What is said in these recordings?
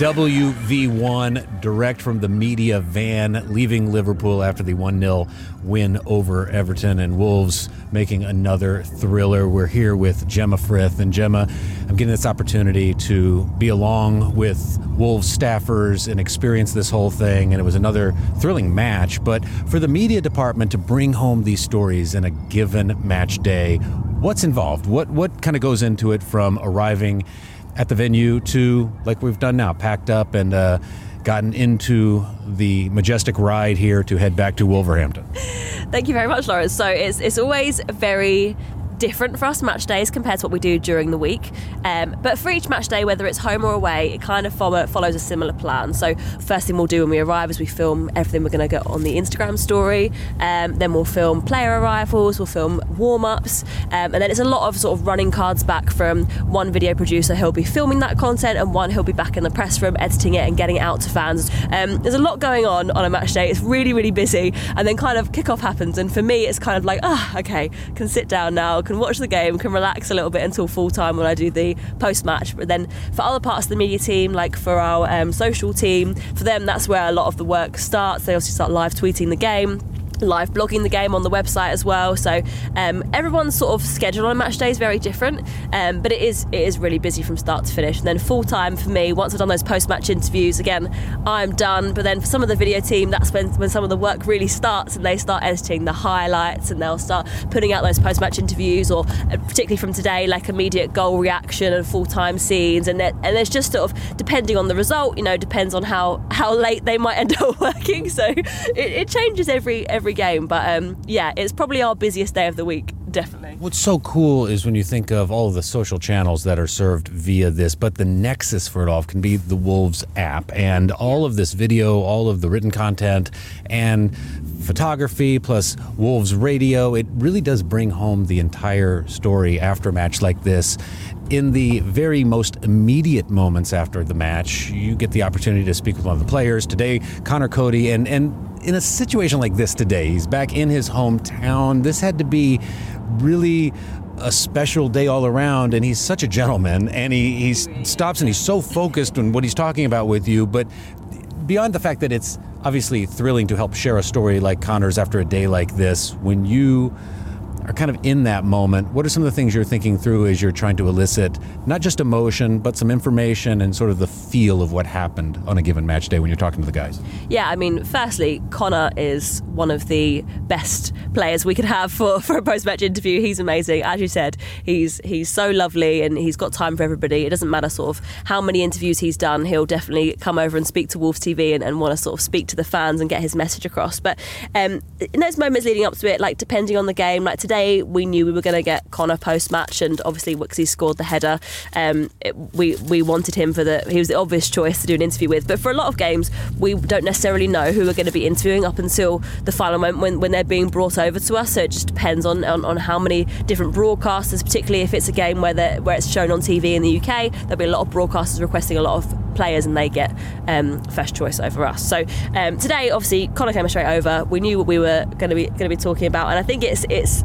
WV1 direct from the media van leaving Liverpool after the 1 0 win over Everton and Wolves making another thriller. We're here with Gemma Frith. And Gemma, I'm getting this opportunity to be along with Wolves staffers and experience this whole thing. And it was another thrilling match. But for the media department to bring home these stories in a given match day, what's involved? What, what kind of goes into it from arriving at the venue to, like we've done now, packed up and uh, gotten into the majestic ride here to head back to Wolverhampton? Thank you very much, Lawrence. So it's, it's always very different for us match days compared to what we do during the week. Um, but for each match day, whether it's home or away, it kind of follow, follows a similar plan. So first thing we'll do when we arrive is we film everything we're going to get on the Instagram story. Um, then we'll film player arrivals, we'll film warm ups, um, and then it's a lot of sort of running cards back from one video producer who'll be filming that content, and one who'll be back in the press room editing it and getting it out to fans. Um, there's a lot going on on a match day. It's really really busy, and then kind of kickoff happens, and for me it's kind of like ah oh, okay, can sit down now can watch the game, can relax a little bit until full time when I do the post match. But then for other parts of the media team, like for our um, social team, for them that's where a lot of the work starts. They also start live tweeting the game live blogging the game on the website as well. So um, everyone's sort of schedule on a match day is very different, um, but it is it is really busy from start to finish. And then full time for me, once I've done those post match interviews, again I'm done. But then for some of the video team, that's when when some of the work really starts, and they start editing the highlights, and they'll start putting out those post match interviews, or uh, particularly from today, like immediate goal reaction and full time scenes. And and there's just sort of depending on the result, you know, depends on how how late they might end up working. So it, it changes every every every game. But um, yeah, it's probably our busiest day of the week. Definitely. What's so cool is when you think of all of the social channels that are served via this, but the nexus for it all can be the Wolves app and all of this video, all of the written content, and photography plus Wolves radio. It really does bring home the entire story after a match like this. In the very most immediate moments after the match, you get the opportunity to speak with one of the players. Today, Conor Coady, and, and in a situation like this today, he's back in his hometown. This had to be really a special day all around and he's such a gentleman and he, he stops and he's so focused on what he's talking about with you but beyond the fact that it's obviously thrilling to help share a story like connor's after a day like this when you are kind of in that moment, what are some of the things you're thinking through as you're trying to elicit not just emotion, but some information and sort of the feel of what happened on a given match day when you're talking to the guys? Yeah, I mean, firstly, Conor is one of the best players we could have for, for a post match interview. He's amazing. As you said, he's he's so lovely and he's got time for everybody. It doesn't matter sort of how many interviews he's done, he'll definitely come over and speak to Wolves TV and, and want to sort of speak to the fans and get his message across. But um, in those moments leading up to it, like depending on the game, like today, today we knew we were going to get Conor post match, and obviously Wixie scored the header. Um, it, we we wanted him for the he was the obvious choice to do an interview with. But for a lot of games, we don't necessarily know who we're going to be interviewing up until the final moment when, when they're being brought over to us. So it just depends on, on, on how many different broadcasters, particularly if it's a game where where it's shown on TV in the UK, there'll be a lot of broadcasters requesting a lot of players, and they get um, first choice over us. So um, today, obviously, Conor came straight over. We knew what we were going to be going to be talking about, and I think it's it's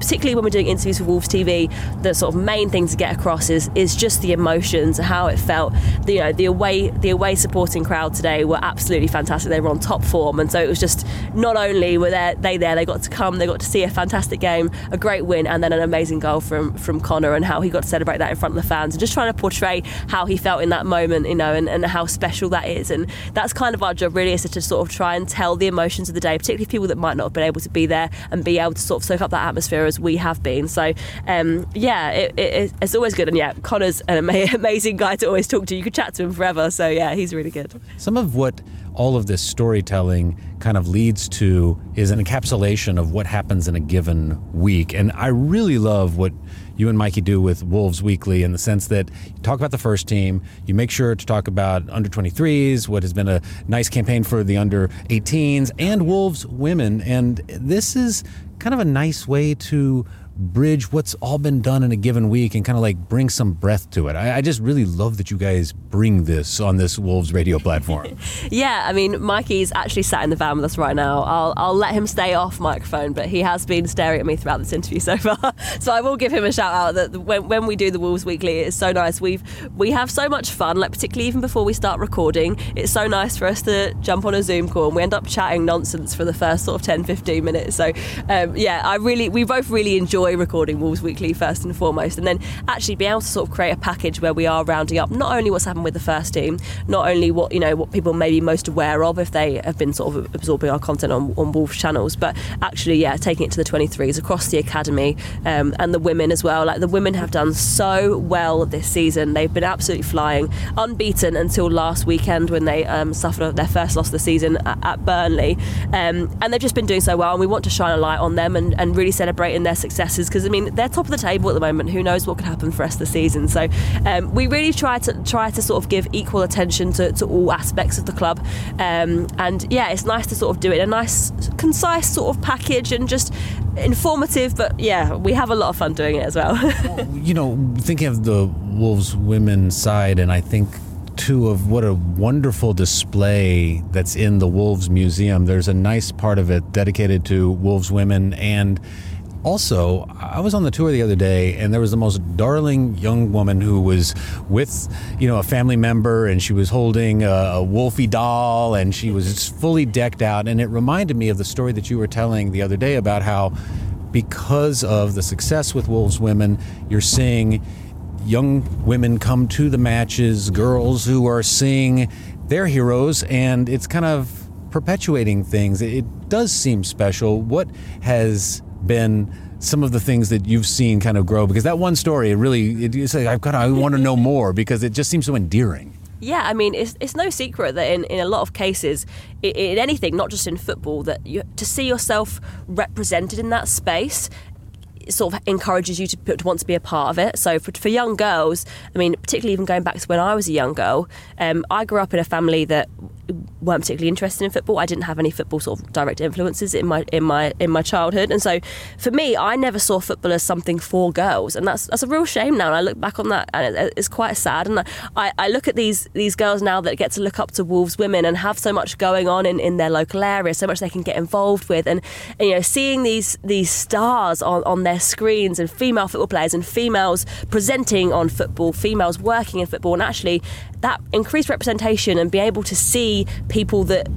particularly when we're doing interviews for Wolves TV, the sort of main thing to get across is is just the emotions, how it felt. The, you know, the away the away supporting crowd today were absolutely fantastic. They were on top form, and so it was just not only were they, they there, they got to come, they got to see a fantastic game, a great win, and then an amazing goal from from Conor, and how he got to celebrate that in front of the fans, and just trying to portray how he felt in that moment, you know, and, and how special that is, and that's kind of our job really is to sort of try and tell the emotions of the day, particularly people that might not have been able to be there and be able to sort of soak up that atmosphere we have been. So um, yeah, it, it, it's always good. And yeah, Conor's an amazing guy to always talk to. You could chat to him forever. So yeah, he's really good. Some of what all of this storytelling kind of leads to is an encapsulation of what happens in a given week. And I really love what you and Mikey do with Wolves Weekly in the sense that you talk about the first team, you make sure to talk about under 23s, what has been a nice campaign for the under 18s, and Wolves women. And this is kind of a nice way to bridge what's all been done in a given week and kind of like bring some breath to it. I, I just really love that you guys bring this on this Wolves radio platform. yeah, I mean, Mikey's actually sat in the van with us right now. I'll, I'll let him stay off microphone, but he has been staring at me throughout this interview so far. so I will give him a shout out that when, when we do the Wolves Weekly, it's so nice. We've we have so much fun, like particularly even before we start recording. It's so nice for us to jump on a Zoom call and we end up chatting nonsense for the first sort of 10, 15 minutes. So um, yeah, I really we both really enjoy recording Wolves Weekly first and foremost, and then actually be able to sort of create a package where we are rounding up not only what's happened with the first team, not only what you know what people may be most aware of if they have been sort of absorbing our content on, on Wolves channels, but actually yeah, taking it to the 23s across the academy um, and the women as well. Like the women have done so well this season; they've been absolutely flying, unbeaten until last weekend when they um, suffered their first loss of the season at, at Burnley, um, and they've just been doing so well. And we want to shine a light on them and, and really celebrating their because I mean they're top of the table at the moment. Who knows what could happen for us this season? So um, we really try to try to sort of give equal attention to, to all aspects of the club, um, and yeah, it's nice to sort of do it in a nice, concise sort of package and just informative. But yeah, we have a lot of fun doing it as well. you know, thinking of the Wolves women's side, and I think too of what a wonderful display that's in the Wolves Museum. There's a nice part of it dedicated to Wolves women and also, I was on the tour the other day, and there was the most darling young woman who was with, you know, a family member, and she was holding a, a Wolfie doll, and she was fully decked out. And it reminded me of the story that you were telling the other day about how, because of the success with Wolves women, you're seeing young women come to the matches, girls who are seeing their heroes, and it's kind of perpetuating things. It does seem special. What has been some of the things that you've seen kind of grow? Because that one story, it really, it, it's like, I've got, I want to know more because it just seems so endearing. Yeah, I mean, it's, it's no secret that in, in a lot of cases, in, in anything, not just in football, that you, to see yourself represented in that space sort of encourages you to, to, want to be a part of it. So for, for young girls, I mean, particularly even going back to when I was a young girl, um, I grew up in a family that weren't particularly interested in football. I didn't have any football sort of direct influences in my in my in my childhood, and so for me, I never saw football as something for girls, and that's that's a real shame now. And I look back on that, and it, it's quite sad. And I, I look at these these girls now that get to look up to Wolves women and have so much going on in, in their local area, so much they can get involved with, and, and you know, seeing these these stars on on their screens and female football players and females presenting on football, females working in football, and actually that increased representation and be able to see people that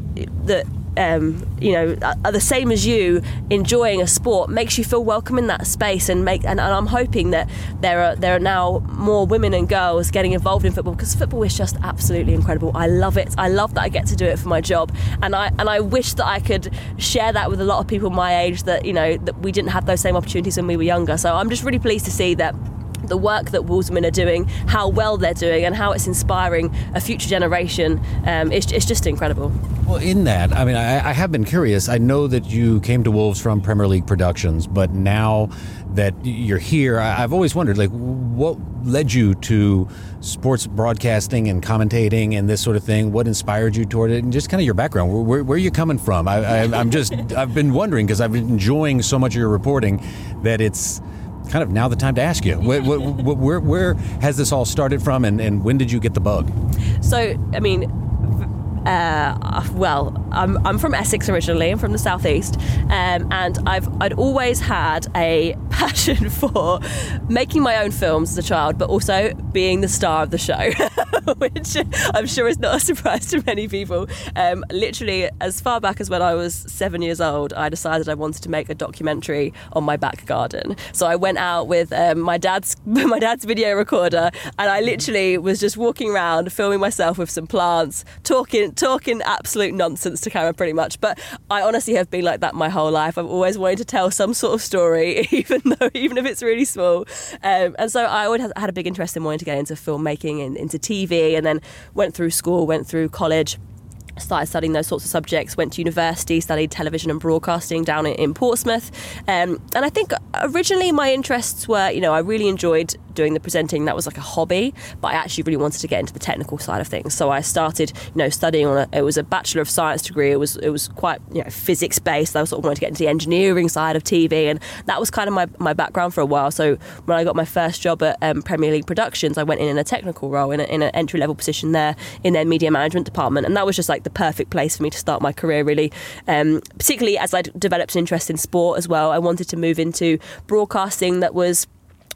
that um, you know are the same as you enjoying a sport makes you feel welcome in that space and make and, and, I'm hoping that there are there are now more women and girls getting involved in football because football is just absolutely incredible. I love it. I love that I get to do it for my job. And I and I wish that I could share that with a lot of people my age that you know that we didn't have those same opportunities when we were younger. So I'm just really pleased to see that the work that Wolvesmen are doing, how well they're doing, and how it's inspiring a future generation. Um, it's, it's, just incredible. Well, in that, I mean, I, I, have been curious. I know that you came to Wolves from Premier League Productions, but now that you're here, I, have always wondered, like, what led you to sports broadcasting and commentating and this sort of thing? What inspired you toward it, and just kind of your background? Where, where, where are you coming from? I, I'm just, I've been wondering because I've been enjoying so much of your reporting that it's kind of now the time to ask you. Where, where, where, has this all started from, and, and when did you get the bug? So, I mean, uh, well, I'm, I'm from Essex originally. I'm from the southeast, um, and I've I'd always had a passion for making my own films as a child, but also being the star of the show, which I'm sure is not a surprise to many people. Um, literally, as far back as when I was seven years old, I decided I wanted to make a documentary on my back garden. So I went out with um, my dad's my dad's video recorder, and I literally was just walking around filming myself with some plants, talking talking absolute nonsense to camera pretty much. But I honestly have been like that my whole life. I've always wanted to tell some sort of story, even though even if it's really small. Um, and so I always had a big interest in wanting to get into filmmaking and into TV, and then went through school, went through college started studying those sorts of subjects, went to university, studied television and broadcasting down in, Portsmouth. Um, and I think originally my interests were, you know, I really enjoyed doing the presenting. That was like a hobby, but I actually really wanted to get into the technical side of things. So I started, you know, studying on a, it was a Bachelor of Science degree. It was, it was quite, you know, physics based. I was sort of wanted to get into the engineering side of TV. And that was kind of my, my background for a while. So when I got my first job at um, Premier League Productions, I went in in a technical role in, a, in an entry level position there in their media management department. And that was just like the perfect place for me to start my career, really. Um, particularly as I developed an interest in sport as well. I wanted to move into broadcasting that was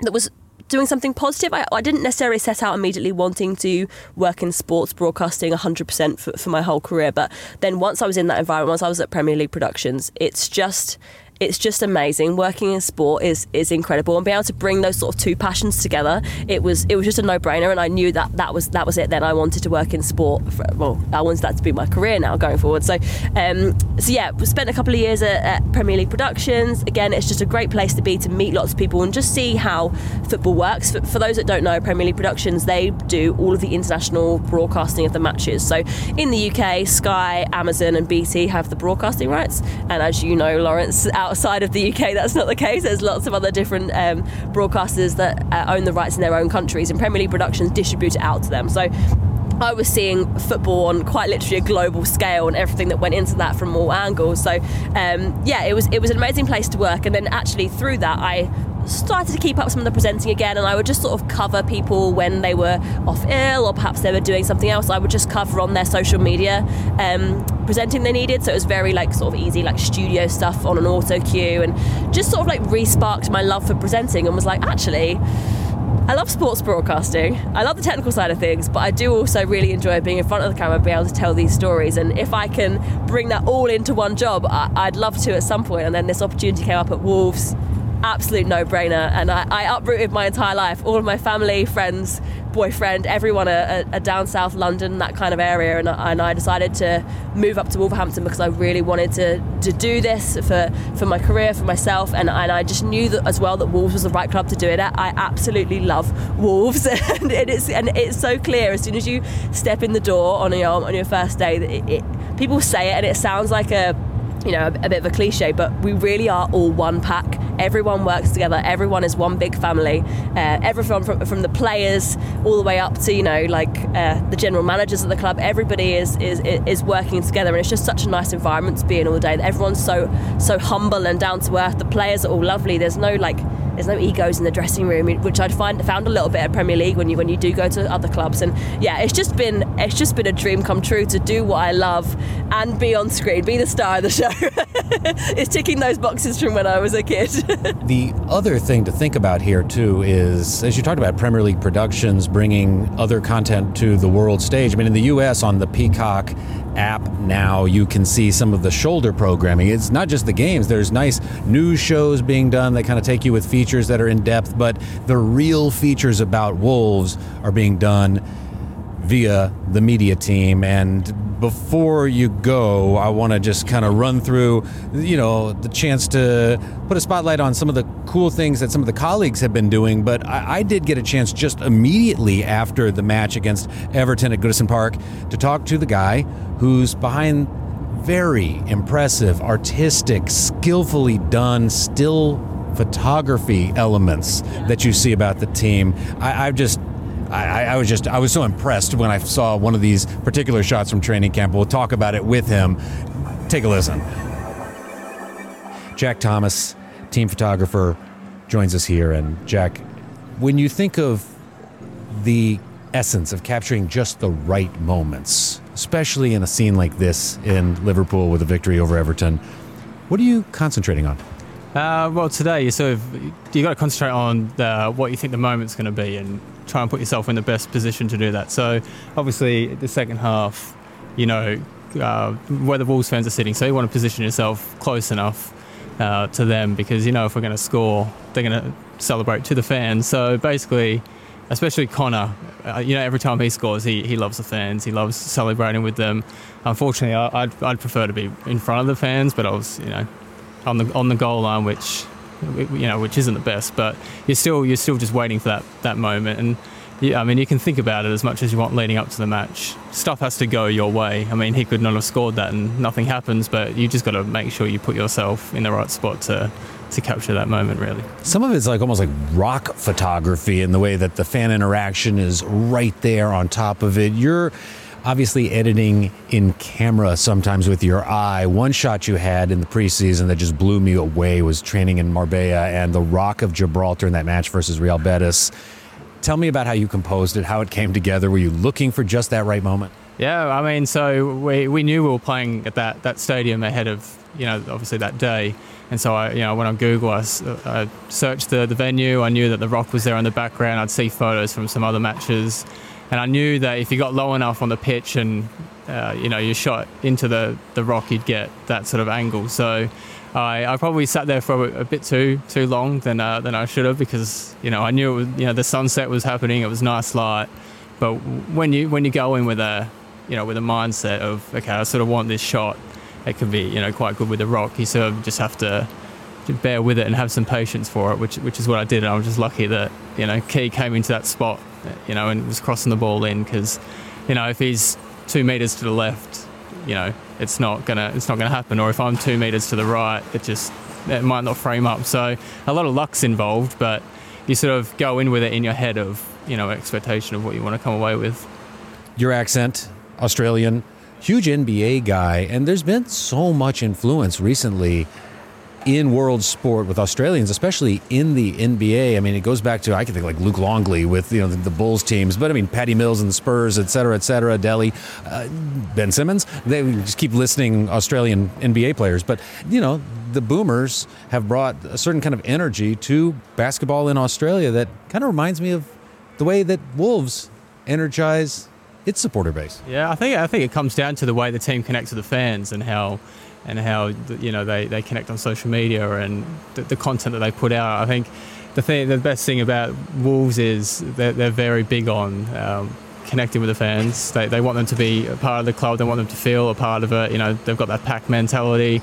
that was doing something positive. I, I, didn't necessarily set out immediately wanting to work in sports broadcasting 100% for, for my whole career. But then once I was in that environment, once I was at Premier League Productions, it's just it's just amazing. Working in sport is is incredible, and being able to bring those sort of two passions together, it was it was just a no brainer. And I knew that that was that was it. Then I wanted to work in sport. For, well, I wanted that to be my career now going forward. So, um, so yeah, we spent a couple of years at, at, Premier League Productions. Again, it's just a great place to be to meet lots of people and just see how football works. For, for those that don't know, Premier League Productions they do all of the international broadcasting of the matches. So in the UK, Sky, Amazon, and BT have the broadcasting rights, and as you know, Lawrence. Out outside of the UK, that's not the case. There's lots of other different um, broadcasters that uh, own the rights in their own countries, and Premier League Productions distribute it out to them. So I was seeing football on quite literally a global scale and everything that went into that from all angles. So um, yeah, it was it was an amazing place to work. And then actually through that, I started to keep up some of the presenting again and I would just sort of cover people when they were off ill or perhaps they were doing something else I would just cover on their social media um, presenting they needed so it was very like sort of easy like studio stuff on an auto cue and just sort of like re-sparked my love for presenting and was like actually I love sports broadcasting. I love the technical side of things, but I do also really enjoy being in front of the camera, being able to tell these stories. And if I can bring that all into one job, I- would love to at some point. And then this opportunity came up at Wolves absolute no brainer. And I, I, uprooted my entire life. All of my family, friends, boyfriend, everyone are, down south London, that kind of area. And, and, I decided to move up to Wolverhampton because I really wanted to, to do this for, for my career, for myself. And, and I just knew that as well that Wolves was the right club to do it at. I absolutely love Wolves. and, it is, and it's so clear as soon as you step in the door on your, on your first day that it, it, people say it and it sounds like a you know, a, a, bit of a cliche, but we really are all one pack. Everyone works together. Everyone is one big family. Uh, everyone from, from the players all the way up to you know like uh, the general managers of the club. Everybody is, is is working together, and it's just such a nice environment to be in all day. Everyone's so so humble and down to earth. The players are all lovely. There's no like there's no egos in the dressing room, which I'd find found a little bit at Premier League when you when you do go to other clubs. And yeah, it's just been it's just been a dream come true to do what I love and be on screen, be the star of the show. it's ticking those boxes from when I was a kid. the other thing to think about here too is, as you talked about, Premier League productions bringing other content to the world stage. I mean, in the U.S. on the Peacock app now you can see some of the shoulder programming. It's not just the games, there's nice news shows being done that kind of take you with features that are in depth, but the real features about Wolves are being done via the media team. And before you go, I want to just kind of run through, you know, the chance to put a spotlight on some of the cool things that some of the colleagues have been doing. But I, I did get a chance just immediately after the match against Everton at Goodison Park to talk to the guy who's behind very impressive, artistic, skillfully done still photography elements that you see about the team. I, I've just I, I, was just I was so impressed when I saw one of these particular shots from training camp. We'll talk about it with him. Take a listen. Jack Thomas, team photographer, joins us here. And Jack, when you think of the essence of capturing just the right moments, especially in a scene like this in Liverpool with a victory over Everton, what are you concentrating on? Uh, well, today you sort of you got to concentrate on the, what you think the moment's going to be and try and put yourself in the best position to do that. So, obviously, the second half, you know, uh, where the Wolves fans are sitting, so you want to position yourself close enough uh, to them because you know if we're going to score, they're going to celebrate to the fans. So basically, especially Conor, uh, you know, every time he scores, he, he loves the fans. He loves celebrating with them. Unfortunately, I, I'd, I'd prefer to be in front of the fans, but I was, you know, on the on the goal line, which you know, which isn't the best, but you're still you're still just waiting for that that moment. And yeah, I mean, you can think about it as much as you want leading up to the match. Stuff has to go your way. I mean, he could not have scored that and nothing happens, but you just got to make sure you put yourself in the right spot to to capture that moment really. Some of it's like almost like rock photography in the way that the fan interaction is right there on top of it. You're obviously editing in camera sometimes with your eye. One shot you had in the preseason that just blew me away was training in Marbella and the Rock of Gibraltar in that match versus Real Betis. Tell me about how you composed it, how it came together. Were you looking for just that right moment? Yeah, I mean, so we, we knew we were playing at that, that stadium ahead of, you know, obviously that day. And so I, you know, I went on Google, I, uh, I searched the, the venue. I knew that the Rock was there in the background. I'd see photos from some other matches. And I knew that if you got low enough on the pitch and, uh, you know, you shot into the, the Rock, you'd get that sort of angle. So I, I probably sat there for a, a bit too too long than, uh, than I should have because, you know, I knew, it was, you know, the sunset was happening. It was nice light. But when you, when you go in with a, you know, with a mindset of okay, I sort of want this shot. It can be you know quite good with the rock. You sort of just have to, bear with it and have some patience for it, which which is what I did. And I was just lucky that you know Key came into that spot, you know, and was crossing the ball in because, you know, if he's two meters to the left, you know, it's not gonna it's not gonna happen. Or if I'm two meters to the right, it just it might not frame up. So a lot of luck's involved, but you sort of go in with it in your head of you know expectation of what you want to come away with. Your accent Australian, huge NBA guy, and there's been so much influence recently in world sport with Australians, especially in the NBA. I mean, it goes back to I can think like Luke Longley with you know the, the Bulls teams, but I mean Patty Mills and the Spurs, et cetera, et cetera. Delly, uh, Ben Simmons. They just keep listening Australian NBA players, but you know the Boomers have brought a certain kind of energy to basketball in Australia that kind of reminds me of the way that Wolves energize its supporter base. Yeah, I think I think it comes down to the way the team connects with the fans and how and how you know they, they connect on social media and the, the content that they put out. I think the thing the best thing about Wolves is they're, they're very big on um, connecting with the fans. They, they want them to be a part of the club. They want them to feel a part of it. You know, they've got that pack mentality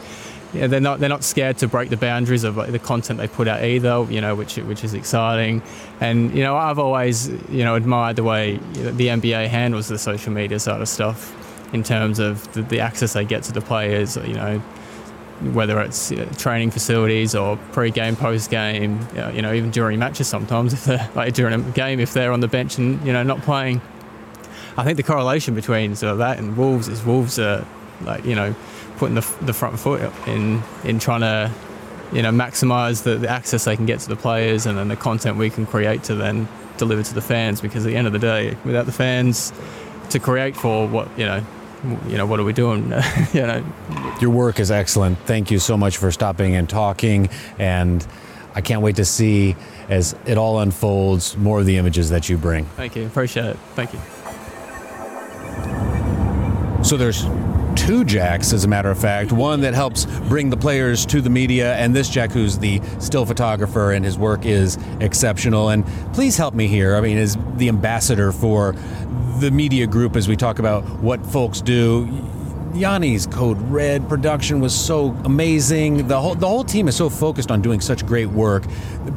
yeah, they're not they're not scared to break the boundaries of the content they put out either. You know, which which is exciting. And you know, I've always you know admired the way the NBA handles the social media side of stuff in terms of the, the access they get to the players. You know, whether it's you know, training facilities or pre-game, post-game. Uh, you know, even during matches sometimes if they're like during a game if they're on the bench and you know not playing. I think the correlation between sort of that and Wolves is Wolves are like you know putting the, the front foot in in trying to you know maximize the, the access they can get to the players and then the content we can create to then deliver to the fans because at the end of the day without the fans to create for what you know you know what are we doing you know your work is excellent thank you so much for stopping and talking and I can't wait to see as it all unfolds more of the images that you bring. Thank you. Appreciate it. Thank you. So there's two jacks, as a matter of fact. One that helps bring the players to the media, and this jack who's the still photographer, and his work is exceptional. And please help me here. I mean, as the ambassador for the media group as we talk about what folks do. Yanni's Code Red production was so amazing. The whole the whole team is so focused on doing such great work.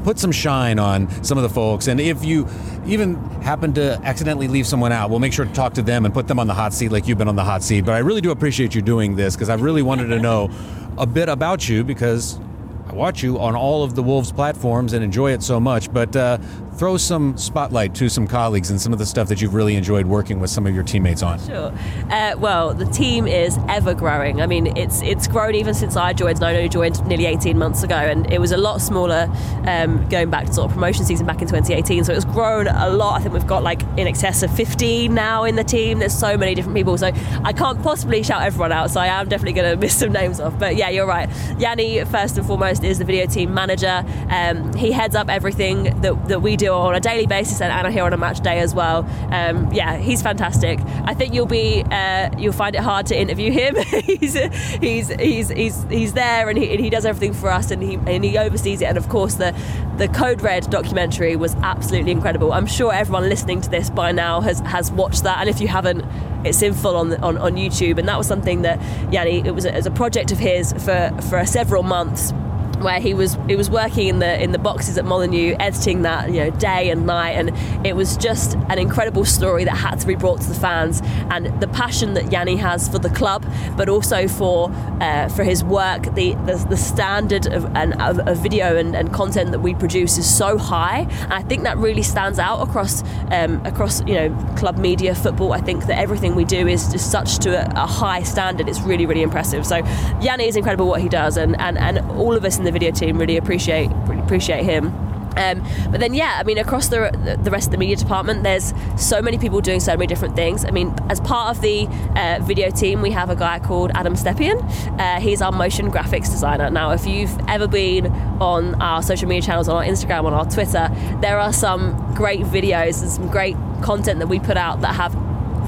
Put some shine on some of the folks, and if you even happen to accidentally leave someone out, we'll make sure to talk to them and put them on the hot seat like you've been on the hot seat. But I really do appreciate you doing this because I really wanted to know a bit about you because I watch you on all of the Wolves platforms and enjoy it so much. But uh, throw some spotlight to some colleagues and some of the stuff that you've really enjoyed working with some of your teammates on. Sure. Uh, well, the team is ever growing. I mean, it's it's grown even since I joined. I only joined nearly 18 months ago, and it was a lot smaller um, going back to sort of promotion season back in 2018. So it's grown a lot. I think we've got like in excess of 15 now in the team. There's so many different people, so I can't possibly shout everyone out. So I am definitely going to miss some names off. But yeah, you're right. Yanni, first and foremost, is the video team manager. Um, he heads up everything that, that we do on a daily basis and Anna here on a match day as well. Um, yeah, he's fantastic. I think you'll be uh, you'll find it hard to interview him. he's, he's he's he's he's there and he, and he does everything for us and he and he oversees it. And of course, the the Code Red documentary was absolutely incredible. I'm sure everyone listening to this by now has has watched that, and if you haven't, it's in full on on, on YouTube. And that was something that Yanni it was a, it was a project of his for for several months where he was he was working in the in the boxes at Molineux, editing that you know day and night, and it was just an incredible story that had to be brought to the fans, and the passion that Yanni has for the club, but also for uh, for his work. The the, the standard of, and, of, of video and, and, content that we produce is so high, and I think that really stands out across um, across you know club media, football. I think that everything we do is just such to a, a high standard. It's really really impressive. So Yanni is incredible what he does, and and, and all of us in the video team really appreciate really appreciate him. Um, but then, yeah, I mean, across the the rest of the media department, there's so many people doing so many different things. I mean, as part of the uh, video team, we have a guy called Adam Stepien. Uh, he's our motion graphics designer. Now, if you've ever been on our social media channels, on our Instagram, on our Twitter, there are some great videos and some great content that we put out that have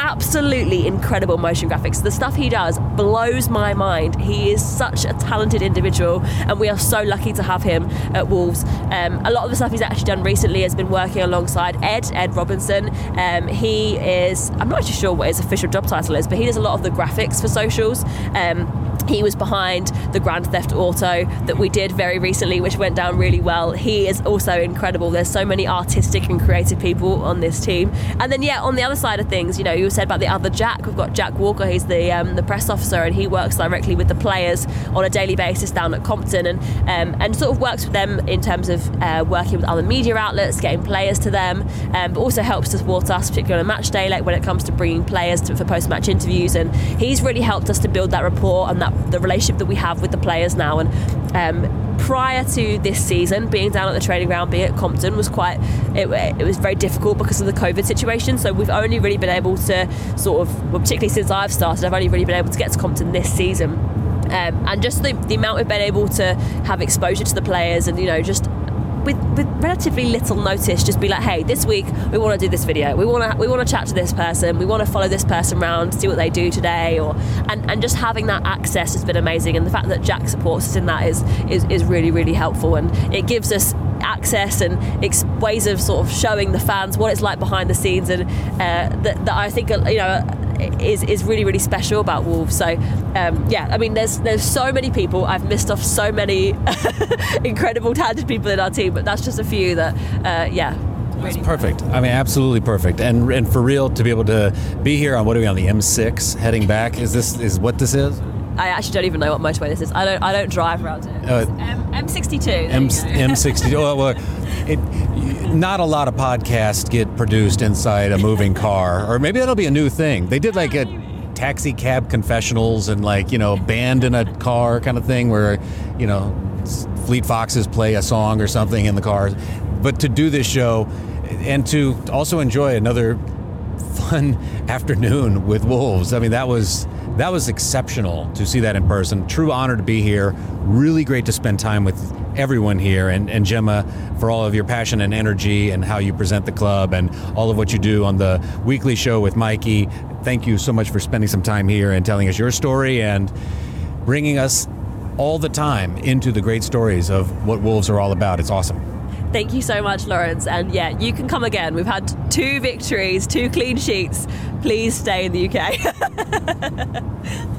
absolutely incredible motion graphics. The stuff he does blows my mind. He is such a talented individual, and we are so lucky to have him at Wolves. Um, a lot of the stuff he's actually done recently has been working alongside Ed, Ed Robinson. Um, he is, I'm not actually sure what his official job title is, but he does a lot of the graphics for socials. Um, he was behind the Grand Theft Auto that we did very recently, which went down really well. He is also incredible. There's so many artistic and creative people on this team. And then, yeah, on the other side of things, you know, you said about the other Jack. We've got Jack Walker. He's the um, the press officer, and he works directly with the players on a daily basis down at Compton, and um, and sort of works with them in terms of uh, working with other media outlets, getting players to them, um, but also helps support us, particularly on a match day, like when it comes to bringing players to, for post match interviews. And he's really helped us to build that rapport and that the relationship that we have with the players now. And um, prior to this season, being down at the training ground, being at Compton, was quite it, it, was very difficult because of the COVID situation. So we've only really been able to sort of, well, particularly since I've started, I've only really been able to get to Compton this season. Um, and just the, the amount we've been able to have exposure to the players and you know just with, with relatively little notice, just be like, hey, this week we want to do this video. We want to we want to chat to this person. We want to follow this person around, see what they do today, or and, and just having that access has been amazing. And the fact that Jack supports us in that is is, is really really helpful, and it gives us access and ex- ways of sort of showing the fans what it's like behind the scenes, and uh, that, that I think you know is is really really special about Wolves. So um, yeah, I mean, there's there's so many people. I've missed off so many incredible talented people in our team, but that's just a few that uh, yeah. That's perfect. I mean, absolutely perfect. And and for real to be able to be here on what are we on the M6 heading back? Is this is what this is? I actually don't even know what motorway this is. I don't. I don't drive around it. Uh, M sixty two. M sixty two. Well, it, not a lot of podcasts get produced inside a moving car, or maybe that'll be a new thing. They did like a taxi cab confessionals and like you know band in a car kind of thing where you know Fleet Foxes play a song or something in the car. But to do this show and to also enjoy another fun afternoon with Wolves. I mean, that was that was exceptional to see that in person. True honor to be here. Really great to spend time with everyone here and, and Gemma for all of your passion and energy and how you present the club and all of what you do on the weekly show with Mikey. Thank you so much for spending some time here and telling us your story and bringing us all the time into the great stories of what Wolves are all about. It's awesome. Thank you so much, Lawrence. And yeah, you can come again. We've had two victories, two clean sheets. Please stay in the UK.